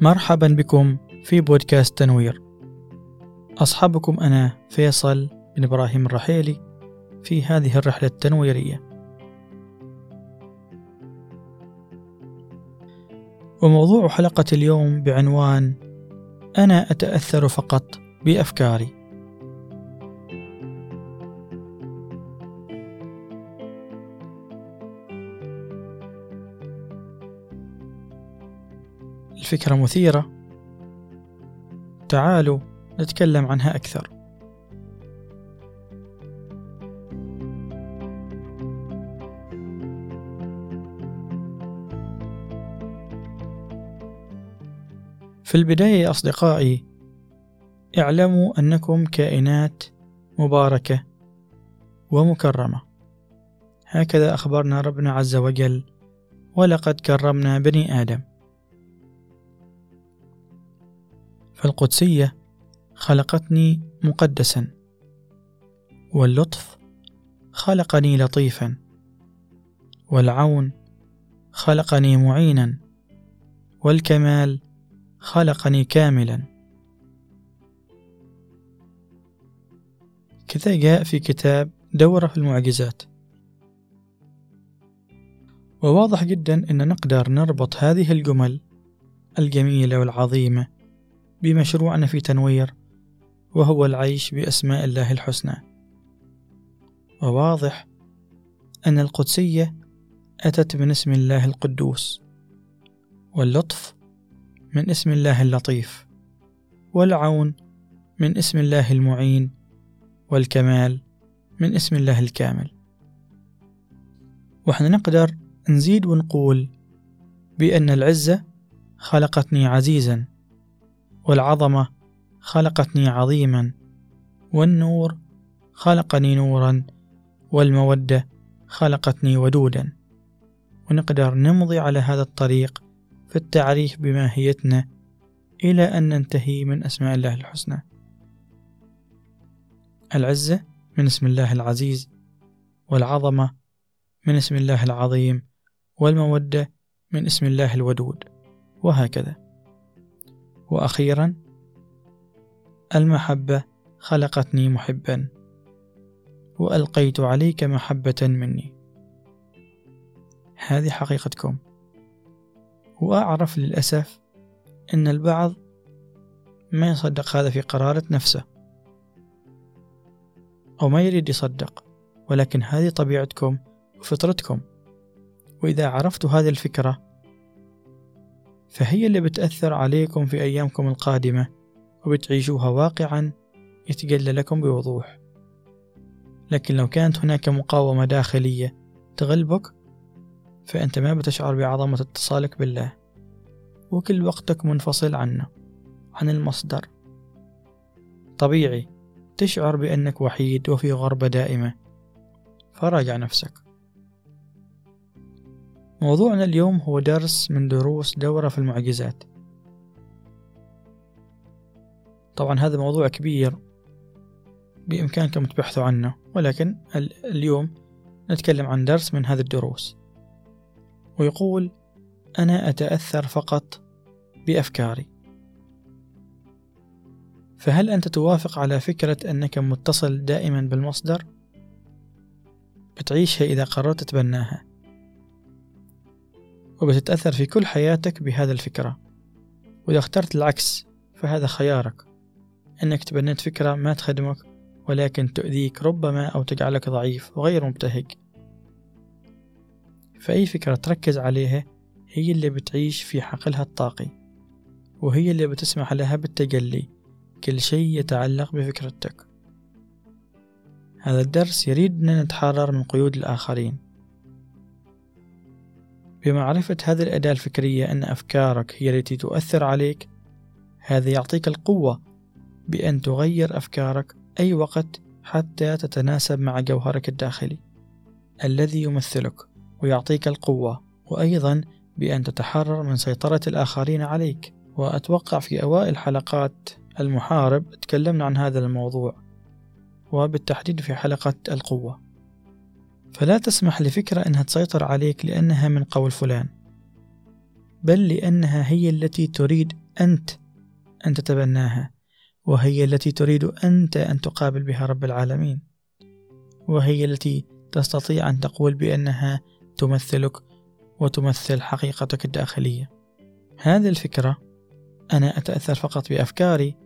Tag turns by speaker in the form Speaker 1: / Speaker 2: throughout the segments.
Speaker 1: مرحبا بكم في بودكاست تنوير. أصحابكم أنا فيصل بن إبراهيم الرحيلي في هذه الرحلة التنويرية. وموضوع حلقة اليوم بعنوان أنا أتأثر فقط بأفكاري. الفكرة مثيرة. تعالوا نتكلم عنها أكثر. في البداية يا أصدقائي اعلموا أنكم كائنات مباركة ومكرمة. هكذا أخبرنا ربنا عز وجل ولقد كرمنا بني آدم. فالقدسية خلقتني مقدسا واللطف خلقني لطيفا والعون خلقني معينا والكمال خلقني كاملا. كذا جاء في كتاب دورة في المعجزات. وواضح جدا أن نقدر نربط هذه الجمل الجميلة والعظيمة بمشروعنا في تنوير وهو العيش بأسماء الله الحسنى. وواضح أن القدسية أتت من اسم الله القدوس واللطف من اسم الله اللطيف والعون من اسم الله المعين والكمال من اسم الله الكامل. وإحنا نقدر نزيد ونقول بأن العزة خلقتني عزيزا. والعظمة خلقتني عظيما والنور خلقني نورا والمودة خلقتني ودودا. ونقدر نمضي على هذا الطريق في التعريف بماهيتنا إلى أن ننتهي من أسماء الله الحسنى. العزة من اسم الله العزيز والعظمة من اسم الله العظيم والمودة من اسم الله الودود. وهكذا. وأخيرا المحبة خلقتني محبا وألقيت عليك محبة مني. هذه حقيقتكم. وأعرف للأسف أن البعض ما يصدق هذا في قرارة نفسه أو ما يريد يصدق ولكن هذه طبيعتكم وفطرتكم. وإذا عرفتوا هذه الفكرة فهي اللي بتأثر عليكم في أيامكم القادمة وبتعيشوها واقعا يتجلى لكم بوضوح. لكن لو كانت هناك مقاومة داخلية تغلبك فأنت ما بتشعر بعظمة اتصالك بالله وكل وقتك منفصل عنه عن المصدر. طبيعي تشعر بأنك وحيد وفي غربة دائمة. فراجع نفسك. موضوعنا اليوم هو درس من دروس دورة في المعجزات. طبعا هذا موضوع كبير بإمكانكم تبحثوا عنه ولكن اليوم نتكلم عن درس من هذه الدروس. ويقول أنا أتأثر فقط بأفكاري. فهل أنت توافق على فكرة أنك متصل دائما بالمصدر؟ بتعيشها إذا قررت تتبناها. وبتتأثر في كل حياتك بهذا الفكرة. وإذا اخترت العكس فهذا خيارك. أنك تبنيت فكرة ما تخدمك ولكن تؤذيك ربما أو تجعلك ضعيف وغير مبتهج. فأي فكرة تركز عليها هي اللي بتعيش في حقلها الطاقي وهي اللي بتسمح لها بالتجلي. كل شيء يتعلق بفكرتك. هذا الدرس يريدنا نتحرر من قيود الآخرين. بمعرفة هذه الأداة الفكرية أن أفكارك هي التي تؤثر عليك هذا يعطيك القوة بأن تغير أفكارك أي وقت حتى تتناسب مع جوهرك الداخلي الذي يمثلك ويعطيك القوة وأيضا بأن تتحرر من سيطرة الآخرين عليك. وأتوقع في أوائل حلقات المحارب تكلمنا عن هذا الموضوع وبالتحديد في حلقة القوة. فلا تسمح لفكرة أنها تسيطر عليك لأنها من قول فلان بل لأنها هي التي تريد أنت أن تتبناها وهي التي تريد أنت أن تقابل بها رب العالمين وهي التي تستطيع أن تقول بأنها تمثلك وتمثل حقيقتك الداخلية. هذه الفكرة أنا أتأثر فقط بأفكاري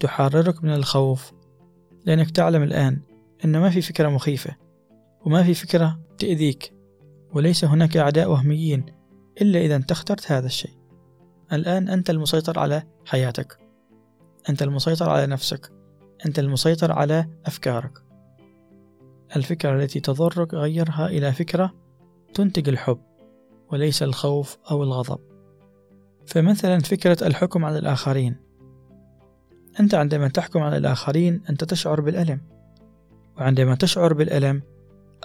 Speaker 1: تحررك من الخوف لأنك تعلم الآن أن ما في فكرة مخيفة. وما في فكرة تأذيك وليس هناك أعداء وهميين إلا إذا أنت اخترت هذا الشيء. الآن أنت المسيطر على حياتك. أنت المسيطر على نفسك. أنت المسيطر على أفكارك. الفكرة التي تضرك غيرها إلى فكرة تنتج الحب وليس الخوف أو الغضب. فمثلا فكرة الحكم على الآخرين. أنت عندما تحكم على الآخرين أنت تشعر بالألم وعندما تشعر بالألم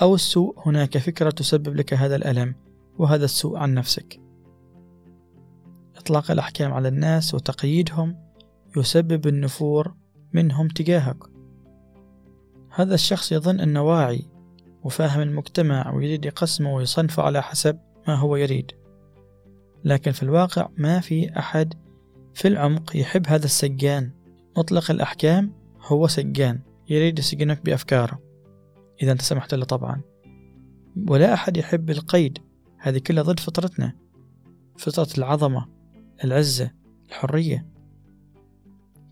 Speaker 1: أو السوء هناك فكرة تسبب لك هذا الألم وهذا السوء عن نفسك. إطلاق الأحكام على الناس وتقييدهم يسبب النفور منهم تجاهك. هذا الشخص يظن أنه واعي وفاهم المجتمع ويريد يقسمه ويصنفه على حسب ما هو يريد. لكن في الواقع ما في أحد في العمق يحب هذا السجان. مطلق الأحكام هو سجان يريد يسجنك بأفكاره. إذا أنت سمحت له طبعا. ولا أحد يحب القيد. هذه كلها ضد فطرتنا. فطرة العظمة العزة الحرية.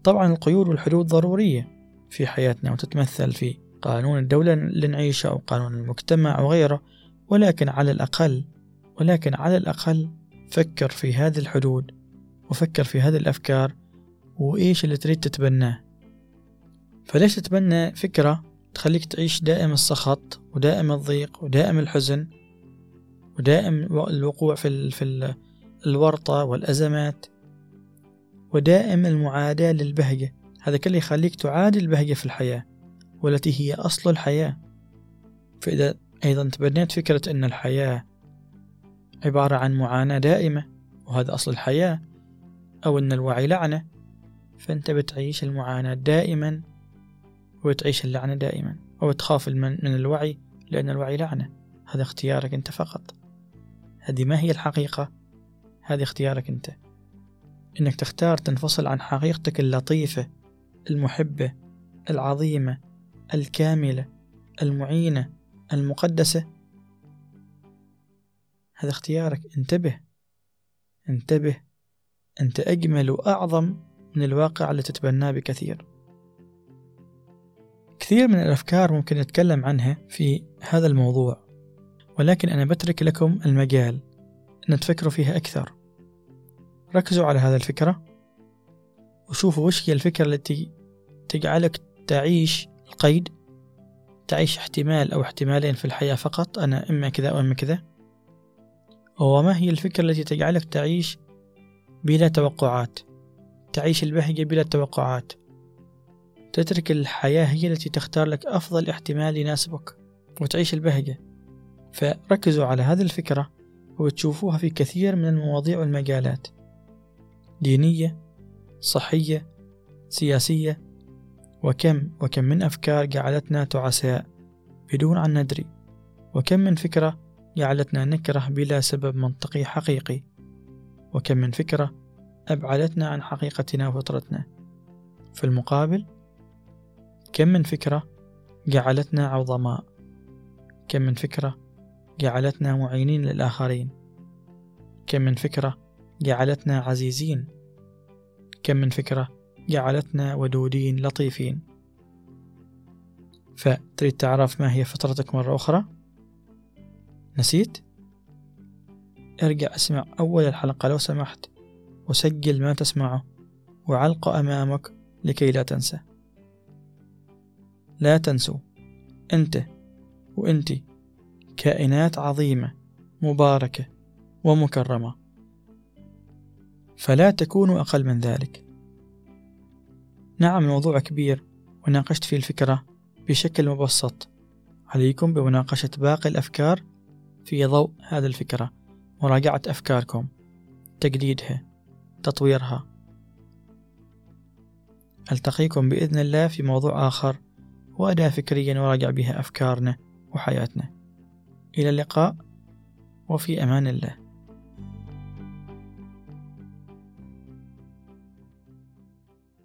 Speaker 1: طبعا القيود والحدود ضرورية في حياتنا وتتمثل في قانون الدولة اللي نعيشه أو قانون المجتمع وغيره ولكن على الأقل ولكن على الأقل فكر في هذه الحدود وفكر في هذه الأفكار وإيش اللي تريد تتبناه. فليش تتبنى فكرة تخليك تعيش دائم السخط ودائم الضيق ودائم الحزن ودائم الوقوع في, في الورطة والأزمات ودائم المعاداة للبهجة. هذا كله يخليك تعادي البهجة في الحياة والتي هي أصل الحياة. فإذا أيضا تبنيت فكرة أن الحياة عبارة عن معاناة دائمة وهذا أصل الحياة أو أن الوعي لعنة فأنت بتعيش المعاناة دائما وتعيش اللعنة دائما أو تخاف من الوعي لأن الوعي لعنة. هذا اختيارك أنت فقط. هذه ما هي الحقيقة؟ هذه اختيارك أنت. إنك تختار تنفصل عن حقيقتك اللطيفة المحبة العظيمة الكاملة المعينة المقدسة. هذا اختيارك. انتبه. انتبه. أنت أجمل وأعظم من الواقع اللي تتبناه بكثير. كثير من الأفكار ممكن نتكلم عنها في هذا الموضوع ولكن أنا بترك لكم المجال أن تفكروا فيها أكثر. ركزوا على هذا الفكرة وشوفوا وش هي الفكرة التي تجعلك تعيش القيد تعيش احتمال أو احتمالين في الحياة فقط أنا إما كذا أو إما كذا. وما هي الفكرة التي تجعلك تعيش بلا توقعات تعيش البهجة بلا توقعات. تترك الحياة هي التي تختار لك أفضل احتمال يناسبك وتعيش البهجة. فركزوا على هذه الفكرة وتشوفوها في كثير من المواضيع والمجالات. دينية صحية سياسية وكم وكم من أفكار جعلتنا تعساء بدون أن ندري وكم من فكرة جعلتنا نكره بلا سبب منطقي حقيقي وكم من فكرة أبعدتنا عن حقيقتنا وفطرتنا. في المقابل كم من فكرة جعلتنا عظماء؟ كم من فكرة جعلتنا معينين للآخرين؟ كم من فكرة جعلتنا عزيزين؟ كم من فكرة جعلتنا ودودين لطيفين؟ فتريد تعرف ما هي فطرتك مرة أخرى؟ نسيت؟ ارجع اسمع أول الحلقة لو سمحت وسجل ما تسمعه وعلقه أمامك لكي لا تنسى. لا تنسوا أنت وأنت كائنات عظيمة مباركة ومكرمة. فلا تكونوا أقل من ذلك. نعم الموضوع كبير وناقشت فيه الفكرة بشكل مبسط. عليكم بمناقشة باقي الأفكار في ضوء هذه الفكرة مراجعة أفكاركم تجديدها تطويرها. ألتقيكم بإذن الله في موضوع آخر. وأداة فكرية نراجع بها أفكارنا وحياتنا. إلى اللقاء وفي أمان الله.